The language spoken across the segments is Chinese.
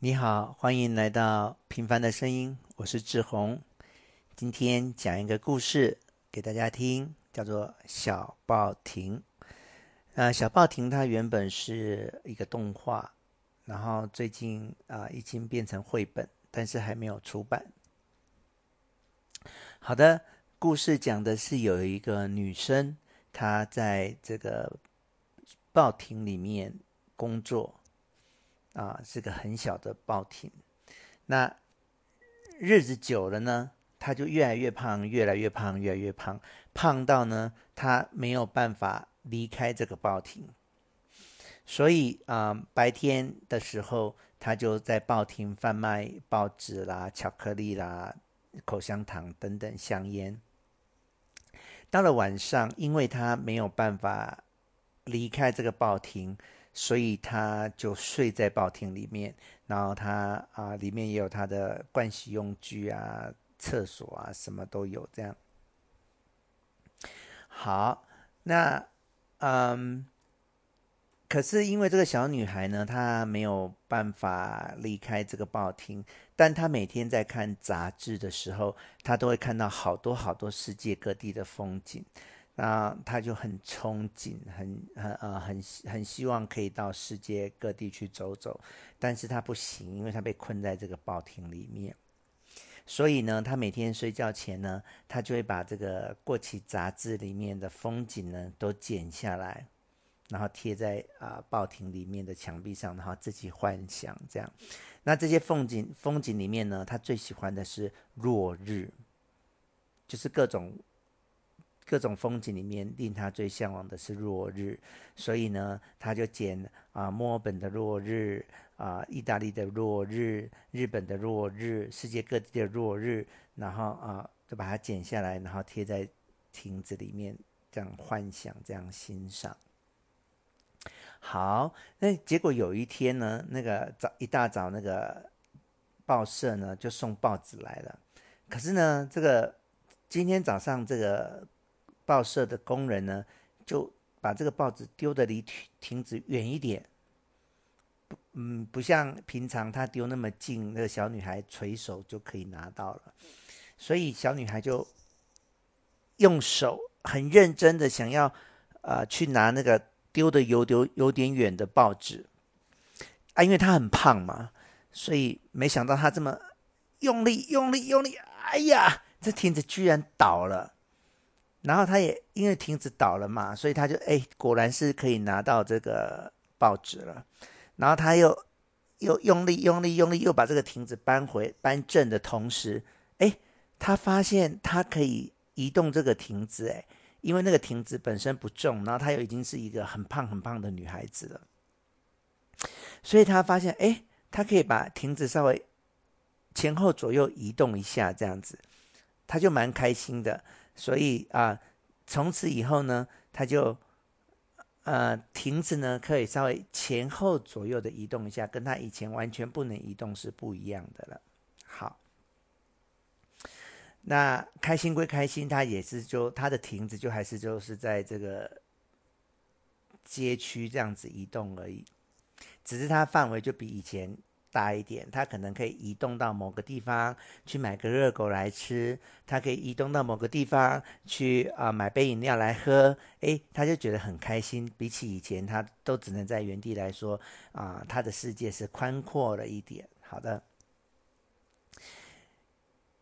你好，欢迎来到平凡的声音，我是志宏。今天讲一个故事给大家听，叫做《小报亭》。呃，小报亭它原本是一个动画，然后最近啊、已经变成绘本，但是还没有出版。好的，故事讲的是有一个女生，她在这个报亭里面工作。啊，是个很小的报亭。那日子久了呢，他就越来越胖，越来越胖，越来越胖，胖到呢，他没有办法离开这个报亭。所以啊，白天的时候，他就在报亭贩卖报纸啦、巧克力啦、口香糖等等香烟。到了晚上，因为他没有办法离开这个报亭。所以他就睡在报亭里面，然后他啊，里面也有他的盥洗用具啊、厕所啊，什么都有这样。好，那嗯，可是因为这个小女孩呢，她没有办法离开这个报亭，但她每天在看杂志的时候，她都会看到好多好多世界各地的风景。那他就很憧憬，很很呃很很希望可以到世界各地去走走，但是他不行，因为他被困在这个报亭里面。所以呢，他每天睡觉前呢，他就会把这个过期杂志里面的风景呢都剪下来，然后贴在啊、报亭里面的墙壁上，然后自己幻想这样。那这些风景风景里面呢，他最喜欢的是落日，就是各种。各种风景里面，令他最向往的是落日，所以呢，他就剪啊墨尔本的落日啊，意大利的落日，日本的落日，世界各地的落日，然后啊，就把它剪下来，然后贴在亭子里面，这样幻想，这样欣赏。好，那结果有一天呢，那个早一大早，那个报社呢就送报纸来了，可是呢，这个今天早上这个。报社的工人呢，就把这个报纸丢得离亭子远一点，不，嗯，不像平常他丢那么近，那个小女孩垂手就可以拿到了，所以小女孩就用手很认真的想要，呃，去拿那个丢的有丢有点远的报纸，啊，因为她很胖嘛，所以没想到她这么用力用力用力，哎呀，这亭子居然倒了。然后他也因为亭子倒了嘛，所以他就哎，果然是可以拿到这个报纸了。然后他又又用力用力用力，又把这个亭子搬回搬正的同时，哎，他发现他可以移动这个亭子，哎，因为那个亭子本身不重，然后他又已经是一个很胖很胖的女孩子了，所以他发现哎，他可以把亭子稍微前后左右移动一下，这样子，他就蛮开心的。所以啊，从此以后呢，他就呃，亭子呢可以稍微前后左右的移动一下，跟他以前完全不能移动是不一样的了。好，那开心归开心，他也是就他的亭子就还是就是在这个街区这样子移动而已，只是它范围就比以前。大一点，他可能可以移动到某个地方去买个热狗来吃，他可以移动到某个地方去啊、买杯饮料来喝，诶，他就觉得很开心。比起以前，他都只能在原地来说啊、呃，他的世界是宽阔了一点。好的，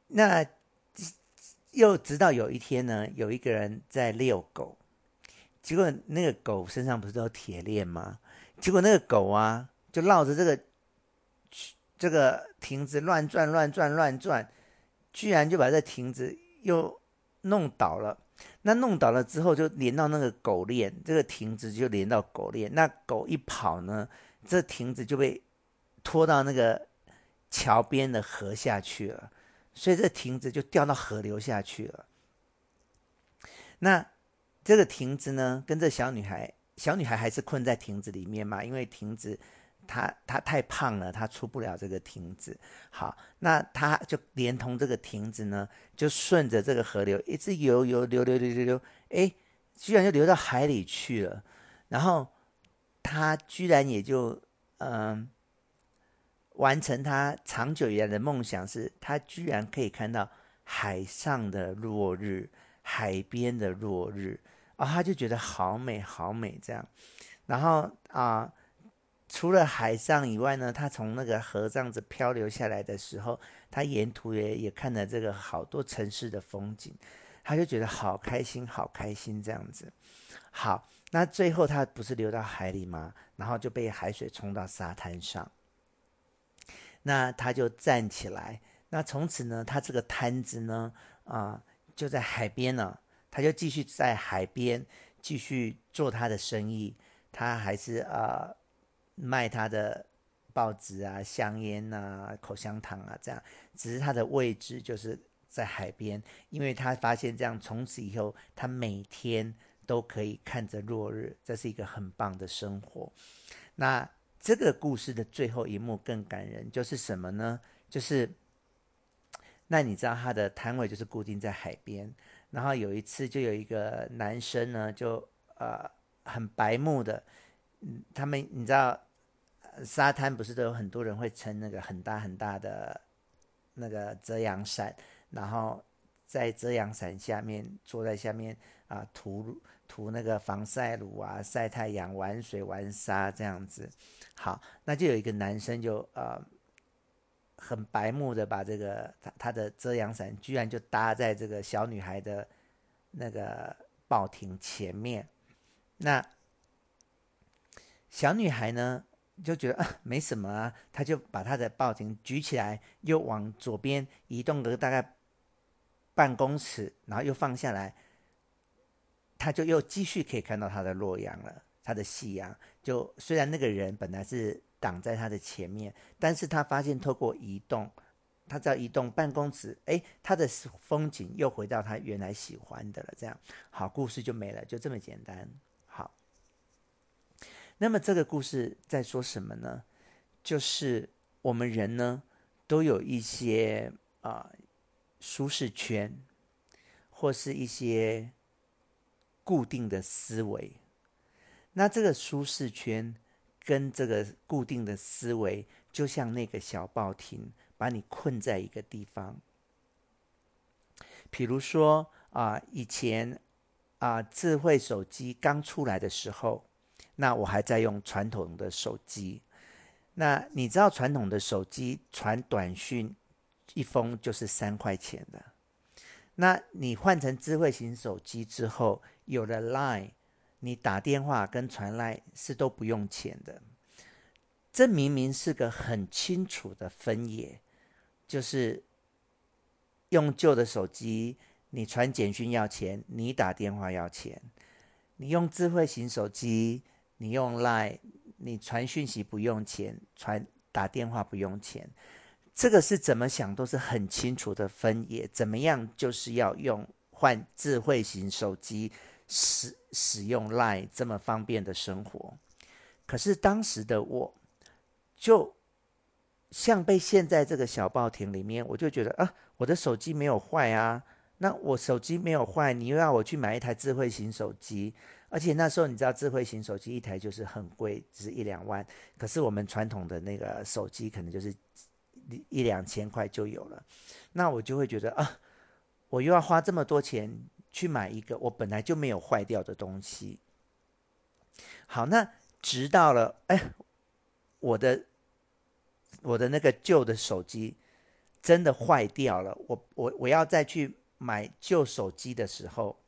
那又直到有一天呢，有一个人在遛狗，结果那个狗身上不是都有铁链吗？结果那个狗啊，就绕着这个。这个亭子乱转乱转乱转，居然就把这亭子又弄倒了。那弄倒了之后，就连到那个狗链，这个亭子就连到狗链。那狗一跑呢，这亭子就被拖到那个桥边的河下去了，所以这亭子就掉到河流下去了。那这个亭子呢，跟这小女孩，小女孩还是困在亭子里面嘛，因为亭子。他他太胖了，他出不了这个亭子。好，那他就连同这个亭子呢，就顺着这个河流一直游游流流流流流，哎，居然就流到海里去了。然后他居然也就嗯、完成他长久以来的梦想是，他居然可以看到海上的落日，海边的落日啊、哦，他就觉得好美好美这样。然后啊，除了海上以外呢，他从那个河这样子漂流下来的时候，他沿途也也看了这个好多城市的风景，他就觉得好开心好开心这样子。好，那最后他不是流到海里吗？然后就被海水冲到沙滩上。那他就站起来，那从此呢，他这个摊子呢，啊、就在海边呢，他就继续在海边继续做他的生意，他还是啊、卖他的报纸啊、香烟啊、口香糖啊这样，只是他的位置就是在海边，因为他发现这样，从此以后他每天都可以看着落日，这是一个很棒的生活。那。这个故事的最后一幕更感人，就是什么呢？就是，那你知道他的摊位就是固定在海边，然后有一次就有一个男生呢，就呃很白目的，嗯，他们你知道沙滩不是都有很多人会撑那个很大很大的那个遮阳伞，然后在遮阳伞下面坐在下面啊涂涂那个防晒乳啊，晒太阳、玩水、玩沙这样子。好，那就有一个男生就呃很白目的把这个他他的遮阳伞居然就搭在这个小女孩的那个报亭前面，那小女孩呢就觉得啊 没什么啊，他就把他的报亭举起来，又往左边移动个大概半公尺，然后又放下来，他就又继续可以看到他的洛阳了。他的夕阳，就虽然那个人本来是挡在他的前面，但是他发现透过移动，他只要移动半公尺，哎，他的风景又回到他原来喜欢的了。这样，好，故事就没了，就这么简单。那么这个故事在说什么呢？就是我们人呢，都有一些啊、舒适圈，或是一些固定的思维。那这个舒适圈跟这个固定的思维，就像那个小报亭，把你困在一个地方。比如说啊，以前啊，智慧手机刚出来的时候，那我还在用传统的手机。那你知道传统的手机传短讯一封就是三块钱的。那你换成智慧型手机之后，有了 Line。你打电话跟传来是都不用钱的，这明明是个很清楚的分野，就是用旧的手机，你传简讯要钱，你打电话要钱；你用智慧型手机，你用 Line，你传讯息不用钱，传打电话不用钱。这个是怎么想都是很清楚的分野，怎么样就是要用换智慧型手机。使使用 Line 这么方便的生活，可是当时的我，就像被陷在这个小报亭里面，我就觉得啊，我的手机没有坏啊，那我手机没有坏，你又要我去买一台智慧型手机，而且那时候你知道智慧型手机一台就是很贵，只是一两万，可是我们传统的那个手机可能就是一两千块就有了，那我就会觉得啊，我又要花这么多钱。去买一个我本来就没有坏掉的东西。好，那直到了，哎，我的我的那个旧的手机真的坏掉了，我我我要再去买旧手机的时候，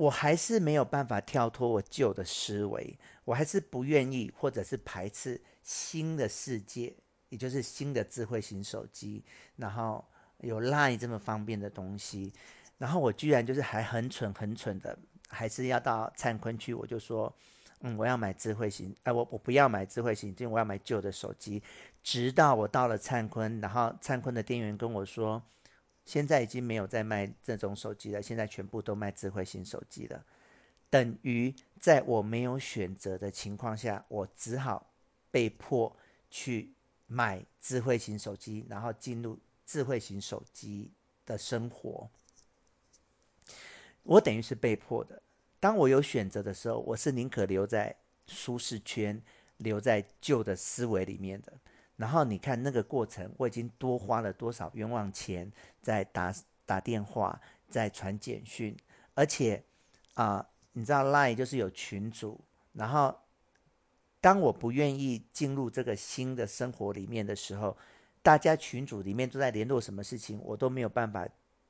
我还是没有办法跳脱我旧的思维，我还是不愿意或者是排斥新的世界，也就是新的智慧型手机，然后有 Line 这么方便的东西。然后我居然就是还很蠢很蠢的，还是要到灿坤去，我就说，嗯，我要买智慧型，哎，我我不要买智慧型，因为我要买旧的手机。直到我到了灿坤，然后灿坤的店员跟我说，现在已经没有在卖这种手机了，现在全部都卖智慧型手机了。等于在我没有选择的情况下，我只好被迫去买智慧型手机，然后进入智慧型手机的生活。我等于是被迫的。当我有选择的时候，我是宁可留在舒适圈，留在旧的思维里面的。然后你看那个过程，我已经多花了多少冤枉钱在打打电话，在传简讯，而且啊、你知道 Line 就是有群组，然后当我不愿意进入这个新的生活里面的时候，大家群组里面都在联络什么事情，我都没有办法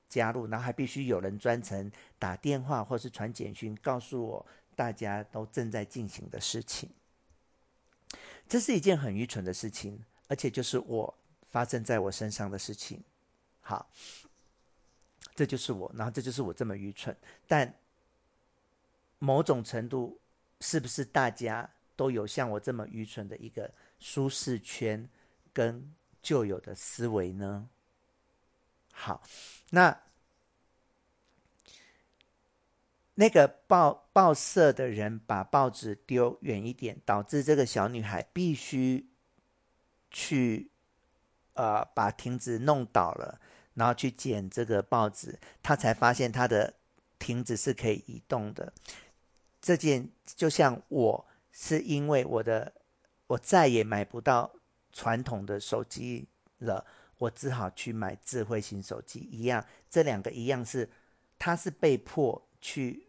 加入，然后还必须有人专程打电话或是传简讯告诉我大家都正在进行的事情。这是一件很愚蠢的事情，而且就是我发生在我身上的事情。好，这就是我，然后这就是我这么愚蠢。但某种程度，是不是大家都有像我这么愚蠢的一个舒适圈跟旧有的思维呢？好，那那个报报社的人把报纸丢远一点，导致这个小女孩必须去呃把亭子弄倒了，然后去捡这个报纸，他才发现他的亭子是可以移动的。这件就像我是因为我的我再也买不到传统的手机了。我只好去买智慧型手机，一样，这两个一样是，他是被迫去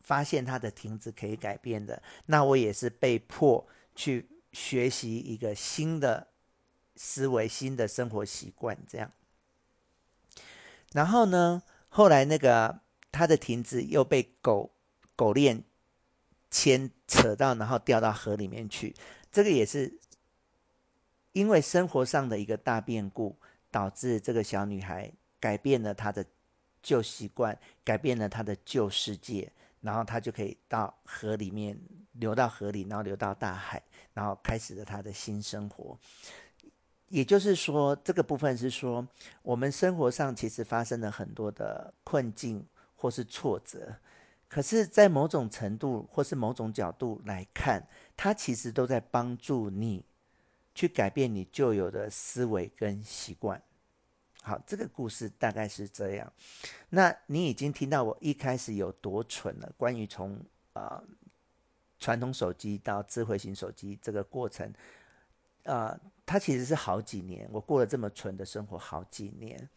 发现他的亭子可以改变的，那我也是被迫去学习一个新的思维、新的生活习惯，这样。然后呢，后来那个他的亭子又被狗狗链牵扯到，然后掉到河里面去，这个也是。因为生活上的一个大变故，导致这个小女孩改变了她的旧习惯，改变了她的旧世界，然后他就可以到河里面流到河里，然后流到大海，然后开始了他的新生活。也就是说，这个部分是说，我们生活上其实发生了很多的困境或是挫折，可是，在某种程度或是某种角度来看，它其实都在帮助你。去改变你旧有的思维跟习惯。好，这个故事大概是这样。那你已经听到我一开始有多蠢了。关于从啊、呃、传统手机到智慧型手机这个过程，啊、呃，它其实是好几年。我过了这么蠢的生活好几年。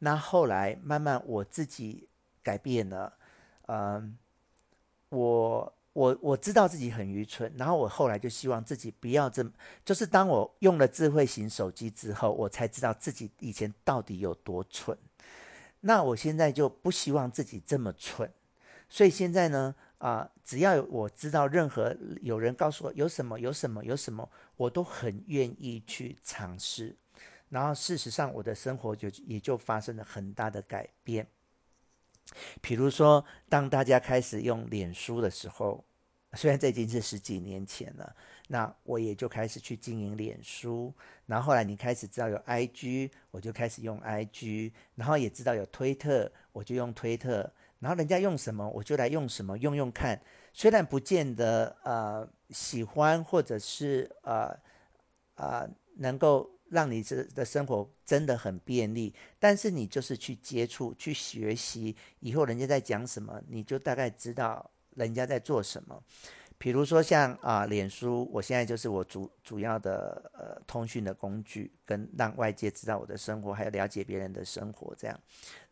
那后来慢慢我自己改变了。嗯、我。我我知道自己很愚蠢，然后我后来就希望自己不要这么，就是当我用了智慧型手机之后，我才知道自己以前到底有多蠢。那我现在就不希望自己这么蠢，所以现在呢，啊、只要我知道任何有人告诉我有什么有什么有什么，我都很愿意去尝试。然后事实上，我的生活就也就发生了很大的改变。比如说，当大家开始用脸书的时候，虽然这已经是十几年前了，那我也就开始去经营脸书。然后后来你开始知道有 IG，我就开始用 IG。然后也知道有推特，我就用推特。然后人家用什么，我就来用什么，用用看。虽然不见得呃喜欢，或者是呃呃能够。让你这的生活真的很便利，但是你就是去接触、去学习，以后人家在讲什么，你就大概知道人家在做什么。比如说像啊，脸书，我现在就是我主主要的呃通讯的工具，跟让外界知道我的生活，还有了解别人的生活这样。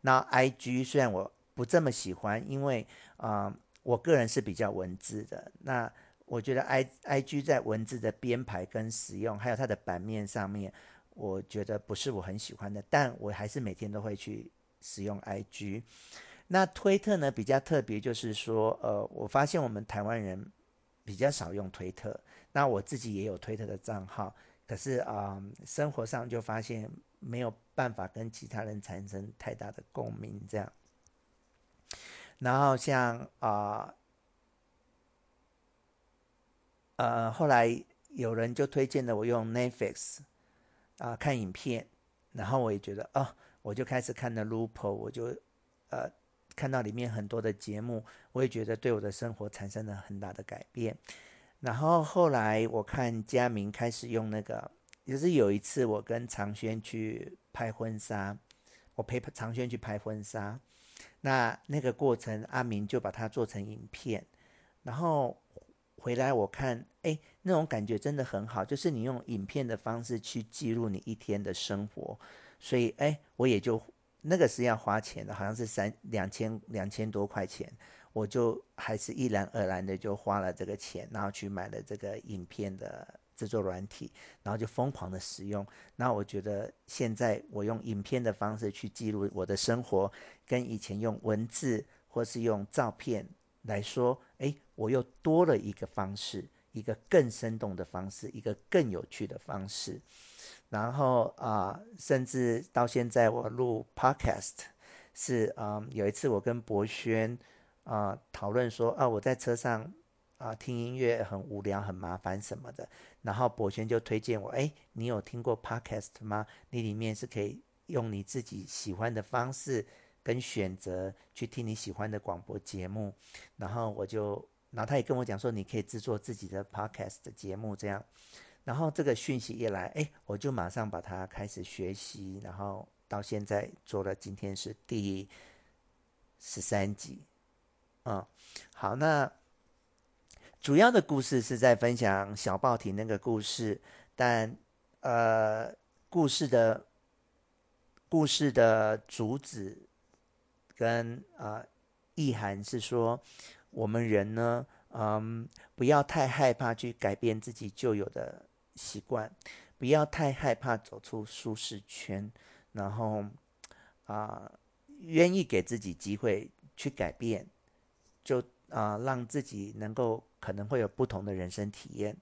那 IG 虽然我不这么喜欢，因为啊、我个人是比较文字的那。我觉得 i i g 在文字的编排跟使用，还有它的版面上面，我觉得不是我很喜欢的，但我还是每天都会去使用 i g。那推特呢，比较特别，就是说，呃，我发现我们台湾人比较少用推特，那我自己也有推特的账号，可是啊、生活上就发现没有办法跟其他人产生太大的共鸣，这样。然后像啊。呃，后来有人就推荐了我用 Netflix 啊、看影片，然后我也觉得哦，我就开始看了 Lupo，我就呃看到里面很多的节目，我也觉得对我的生活产生了很大的改变。然后后来我看佳明开始用那个，就是有一次我跟长轩去拍婚纱，我陪长轩去拍婚纱，那那个过程阿明就把它做成影片，然后。回来我看，哎，那种感觉真的很好，就是你用影片的方式去记录你一天的生活，所以哎，我也就那个是要花钱的，好像是三两千两千多块钱，我就还是毅然而然的就花了这个钱，然后去买了这个影片的制作软体，然后就疯狂的使用。那我觉得现在我用影片的方式去记录我的生活，跟以前用文字或是用照片来说，哎，我又多了一个方式，一个更生动的方式，一个更有趣的方式。然后啊、甚至到现在我录 Podcast 是啊、有一次我跟博轩啊、讨论说啊，我在车上啊、听音乐很无聊，很麻烦什么的。然后博轩就推荐我，哎，你有听过 Podcast 吗？你里面是可以用你自己喜欢的方式跟选择去听你喜欢的广播节目。然后我就，然后他也跟我讲说，你可以制作自己的 Podcast 的节目这样。然后这个讯息一来，哎，我就马上把它开始学习，然后到现在做了，今天是第十三集。嗯，好，那。主要的故事是在分享小报亭那个故事，但呃，故事的故事的主旨跟啊、意涵是说，我们人呢，嗯，不要太害怕去改变自己旧有的习惯，不要太害怕走出舒适圈，然后啊、愿意给自己机会去改变，就啊、让自己能够。可能会有不同的人生体验，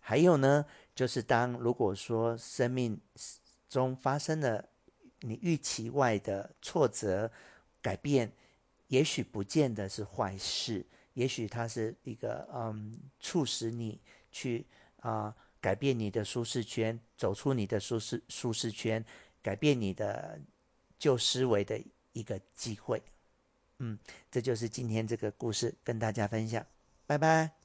还有呢，就是当如果说生命中发生了你预期外的挫折、改变，也许不见得是坏事，也许它是一个嗯，促使你去啊、改变你的舒适圈，走出你的舒适舒适圈，改变你的旧思维的一个机会。嗯，这就是今天这个故事跟大家分享，拜拜。